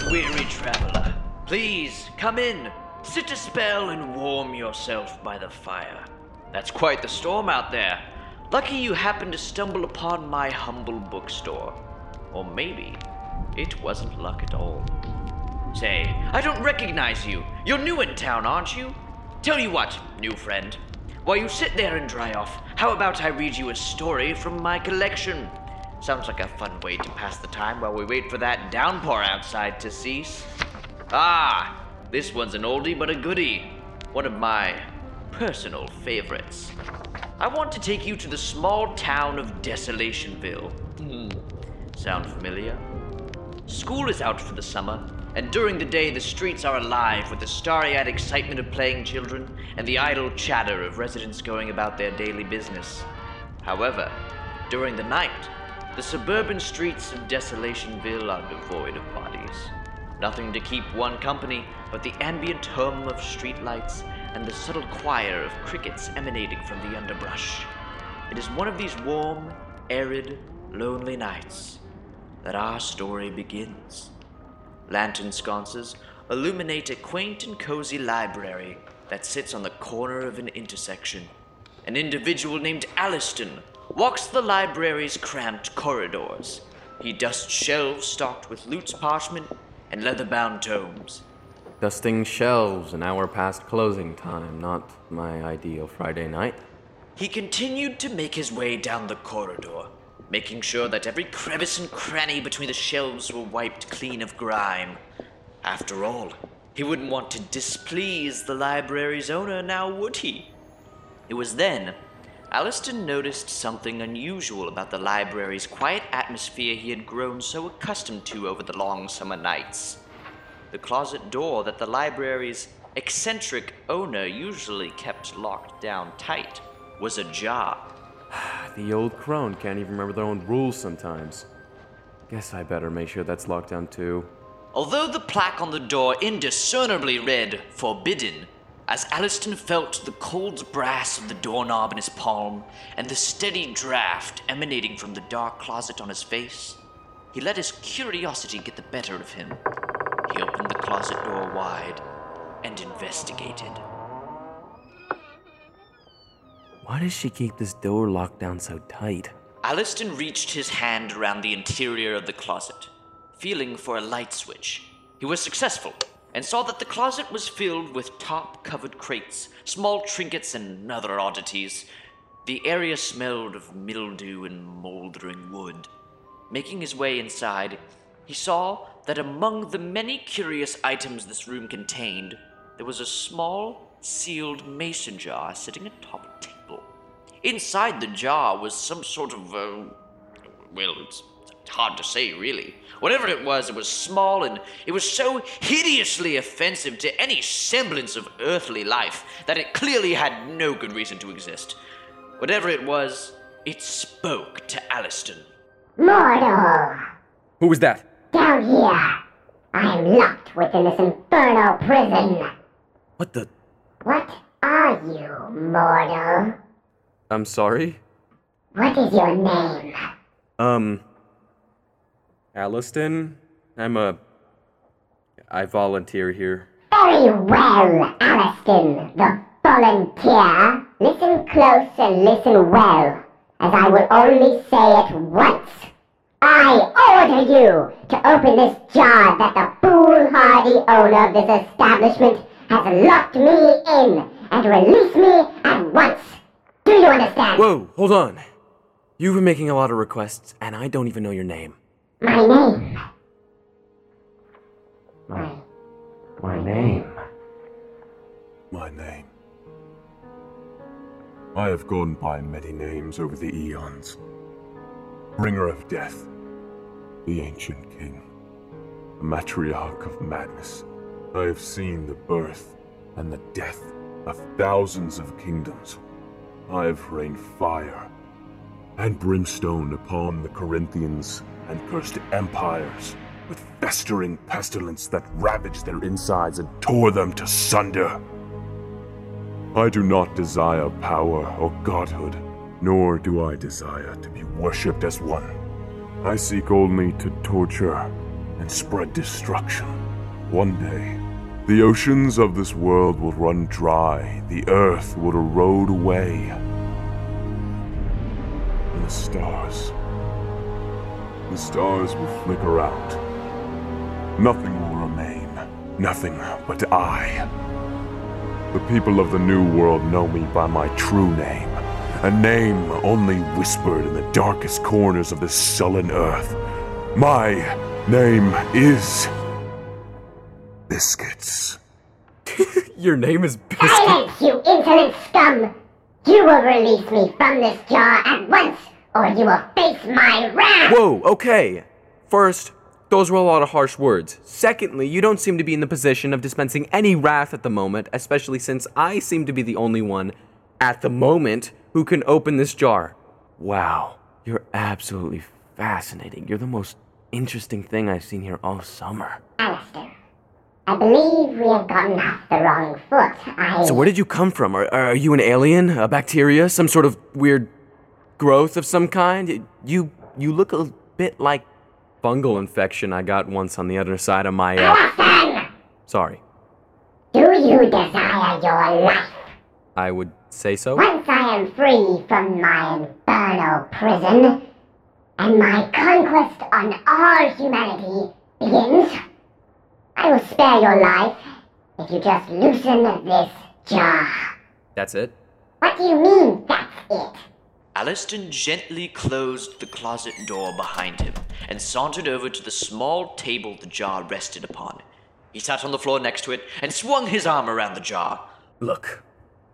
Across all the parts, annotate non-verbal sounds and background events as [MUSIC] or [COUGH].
Weary traveler. Please, come in. Sit a spell and warm yourself by the fire. That's quite the storm out there. Lucky you happened to stumble upon my humble bookstore. Or maybe it wasn't luck at all. Say, I don't recognize you. You're new in town, aren't you? Tell you what, new friend. While you sit there and dry off, how about I read you a story from my collection? Sounds like a fun way to pass the time while we wait for that downpour outside to cease. Ah, this one's an oldie but a goodie. One of my personal favorites. I want to take you to the small town of Desolationville. Hmm. Sound familiar? School is out for the summer, and during the day the streets are alive with the starry eyed excitement of playing children and the idle chatter of residents going about their daily business. However, during the night, the suburban streets of Desolationville are devoid of bodies. Nothing to keep one company but the ambient hum of streetlights and the subtle choir of crickets emanating from the underbrush. It is one of these warm, arid, lonely nights that our story begins. Lantern sconces illuminate a quaint and cozy library that sits on the corner of an intersection. An individual named Alliston walks the library's cramped corridors. He dusts shelves stocked with Lutz parchment and leather bound tomes. Dusting shelves an hour past closing time, not my ideal Friday night. He continued to make his way down the corridor, making sure that every crevice and cranny between the shelves were wiped clean of grime. After all, he wouldn't want to displease the library's owner now, would he? It was then Alliston noticed something unusual about the library's quiet atmosphere he had grown so accustomed to over the long summer nights. The closet door that the library's eccentric owner usually kept locked down tight was ajar. [SIGHS] The old crone can't even remember their own rules sometimes. Guess I better make sure that's locked down too. Although the plaque on the door indiscernibly read Forbidden, as Alliston felt the cold brass of the doorknob in his palm and the steady draft emanating from the dark closet on his face, he let his curiosity get the better of him. He opened the closet door wide and investigated. Why does she keep this door locked down so tight? Alliston reached his hand around the interior of the closet, feeling for a light switch. He was successful and saw that the closet was filled with top covered crates, small trinkets, and other oddities. The area smelled of mildew and moldering wood. Making his way inside, he saw that among the many curious items this room contained, there was a small, sealed mason jar sitting atop a table. Inside the jar was some sort of, uh, well, it's hard to say, really. Whatever it was, it was small and it was so hideously offensive to any semblance of earthly life that it clearly had no good reason to exist. Whatever it was, it spoke to Alliston. Mortal! Who was that? Down here! I am locked within this infernal prison! What the? What are you, mortal? I'm sorry? What is your name? Um. Alliston? I'm a. I volunteer here. Very well, Alliston, the volunteer. Listen close and listen well, as I will only say it once. I order you to open this jar that the foolhardy owner of this establishment has locked me in and release me at once. Do you understand? Whoa, hold on. You've been making a lot of requests, and I don't even know your name. My name. My. My name. My name. I have gone by many names over the eons. Bringer of death, the ancient king, the matriarch of madness. I have seen the birth and the death of thousands of kingdoms. I have rained fire and brimstone upon the Corinthians and cursed empires with festering pestilence that ravaged their insides and tore them to sunder. I do not desire power or godhood, nor do I desire to be worshipped as one. I seek only to torture and spread destruction. One day, the oceans of this world will run dry, the earth will erode away, and the stars. The stars will flicker out. Nothing will remain. Nothing but I. The people of the New World know me by my true name. A name only whispered in the darkest corners of this sullen earth. My name is. Biscuits. [LAUGHS] Your name is Biscuit. Silence, you insolent scum! You will release me from this jar at once, or you will face my wrath! Whoa, okay. First, those were a lot of harsh words. Secondly, you don't seem to be in the position of dispensing any wrath at the moment, especially since I seem to be the only one, at the moment, who can open this jar. Wow, you're absolutely fascinating. You're the most interesting thing I've seen here all summer. Alistair, I believe we have gotten off the wrong foot. I. So, where did you come from? Are, are you an alien? A bacteria? Some sort of weird growth of some kind? You you look a bit like fungal infection I got once on the other side of my. Uh, sorry, Do you desire your life? I would say so. Once I am free from my infernal prison, and my conquest on all humanity begins, I will spare your life if you just loosen this jar. That's it. What do you mean, that's it? Alliston gently closed the closet door behind him and sauntered over to the small table the jar rested upon. He sat on the floor next to it and swung his arm around the jar. Look,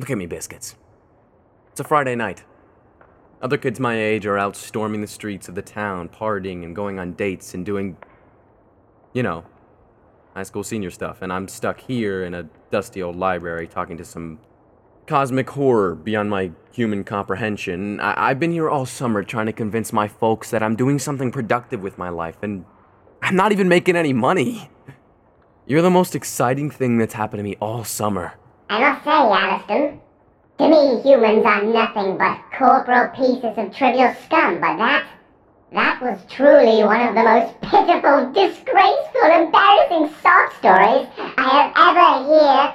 look at me, biscuits. It's a Friday night. Other kids my age are out storming the streets of the town, partying and going on dates and doing, you know, high school senior stuff. And I'm stuck here in a dusty old library talking to some cosmic horror beyond my human comprehension. I- I've been here all summer trying to convince my folks that I'm doing something productive with my life, and I'm not even making any money. You're the most exciting thing that's happened to me all summer. I must say, Alliston, to me humans are nothing but corporal pieces of trivial scum, but that, that was truly one of the most [LAUGHS] pitiful, disgraceful, embarrassing sob stories I have ever heard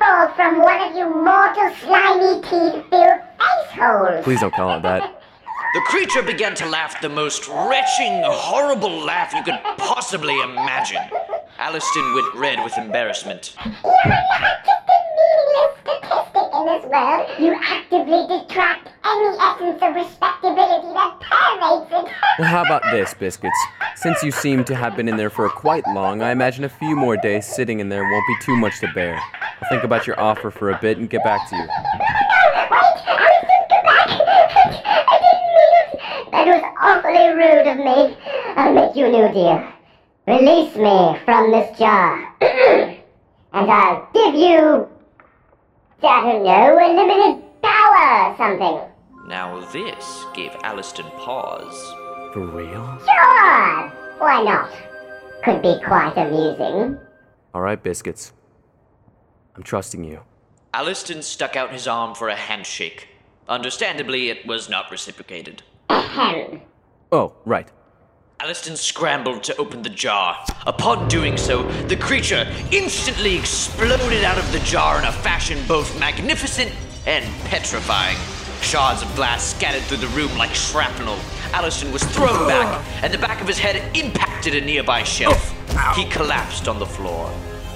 spoonful from one of you mortal slimy teeth-filled face holes. Please don't call it that. [LAUGHS] The creature began to laugh the most retching, horrible laugh you could possibly imagine. Alliston went red with embarrassment. You are not just a meaningless statistic in this world. You actively detract any essence of respectability that permeates it. [LAUGHS] Well, how about this, Biscuits? Since you seem to have been in there for quite long, I imagine a few more days sitting in there won't be too much to bear. I'll think about your offer for a bit and get back to you. Wait, I think back. I didn't mean it. That was awfully rude of me. I'll make you a new deal. Release me from this jar. [CLEARS THROAT] and I'll give you, I don't know, a limited power or something. Now, this gave Alliston pause. For real? Sure. Why not? Could be quite amusing. All right, Biscuits. I'm trusting you. Alliston stuck out his arm for a handshake. Understandably, it was not reciprocated. Oh, right. Alliston scrambled to open the jar. Upon doing so, the creature instantly exploded out of the jar in a fashion both magnificent and petrifying. Shards of glass scattered through the room like shrapnel. Alliston was thrown back, and the back of his head impacted a nearby shelf. Oh, he collapsed on the floor,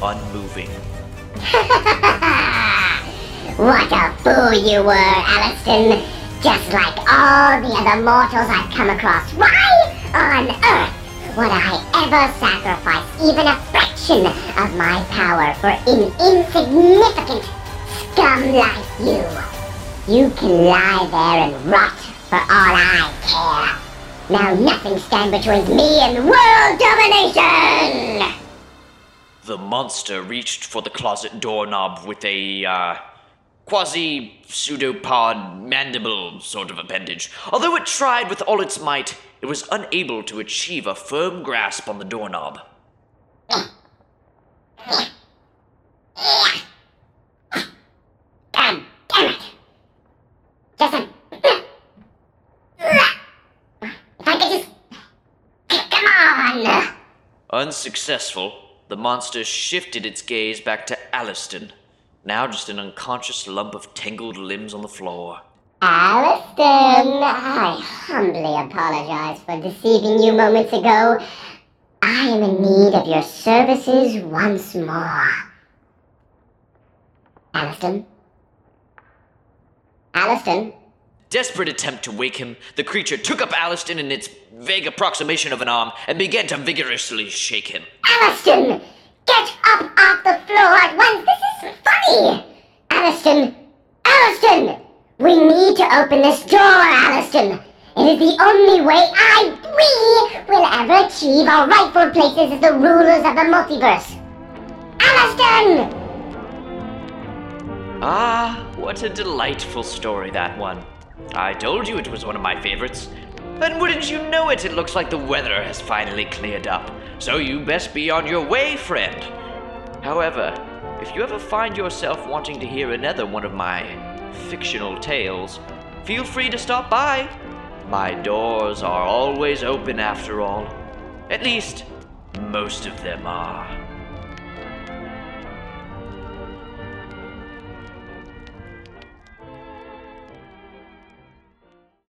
unmoving. [LAUGHS] What a fool you were, Alliston. Just like all the other mortals I've come across. Why on earth would I ever sacrifice even a fraction of my power for an insignificant scum like you? You can lie there and rot for all I care. Now nothing stand between me and world domination! The monster reached for the closet doorknob with a, uh, quasi pseudopod mandible sort of appendage. Although it tried with all its might, it was unable to achieve a firm grasp on the doorknob. God damn it! Just a... If I could just... Come on! Unsuccessful, the monster shifted its gaze back to Alliston, now just an unconscious lump of tangled limbs on the floor. Alliston, I humbly apologize for deceiving you moments ago. I am in need of your services once more. Alliston? Alliston? Desperate attempt to wake him, the creature took up Alliston in its vague approximation of an arm and began to vigorously shake him. Alliston! Get up off the floor at once! This is funny! Alliston! Alliston! We need to open this door, Alliston! It is the only way I, we, will ever achieve our rightful places as the rulers of the multiverse! Alliston! Ah, what a delightful story that one. I told you it was one of my favorites. And wouldn't you know it, it looks like the weather has finally cleared up. So you best be on your way, friend. However, if you ever find yourself wanting to hear another one of my fictional tales, feel free to stop by. My doors are always open after all. At least, most of them are.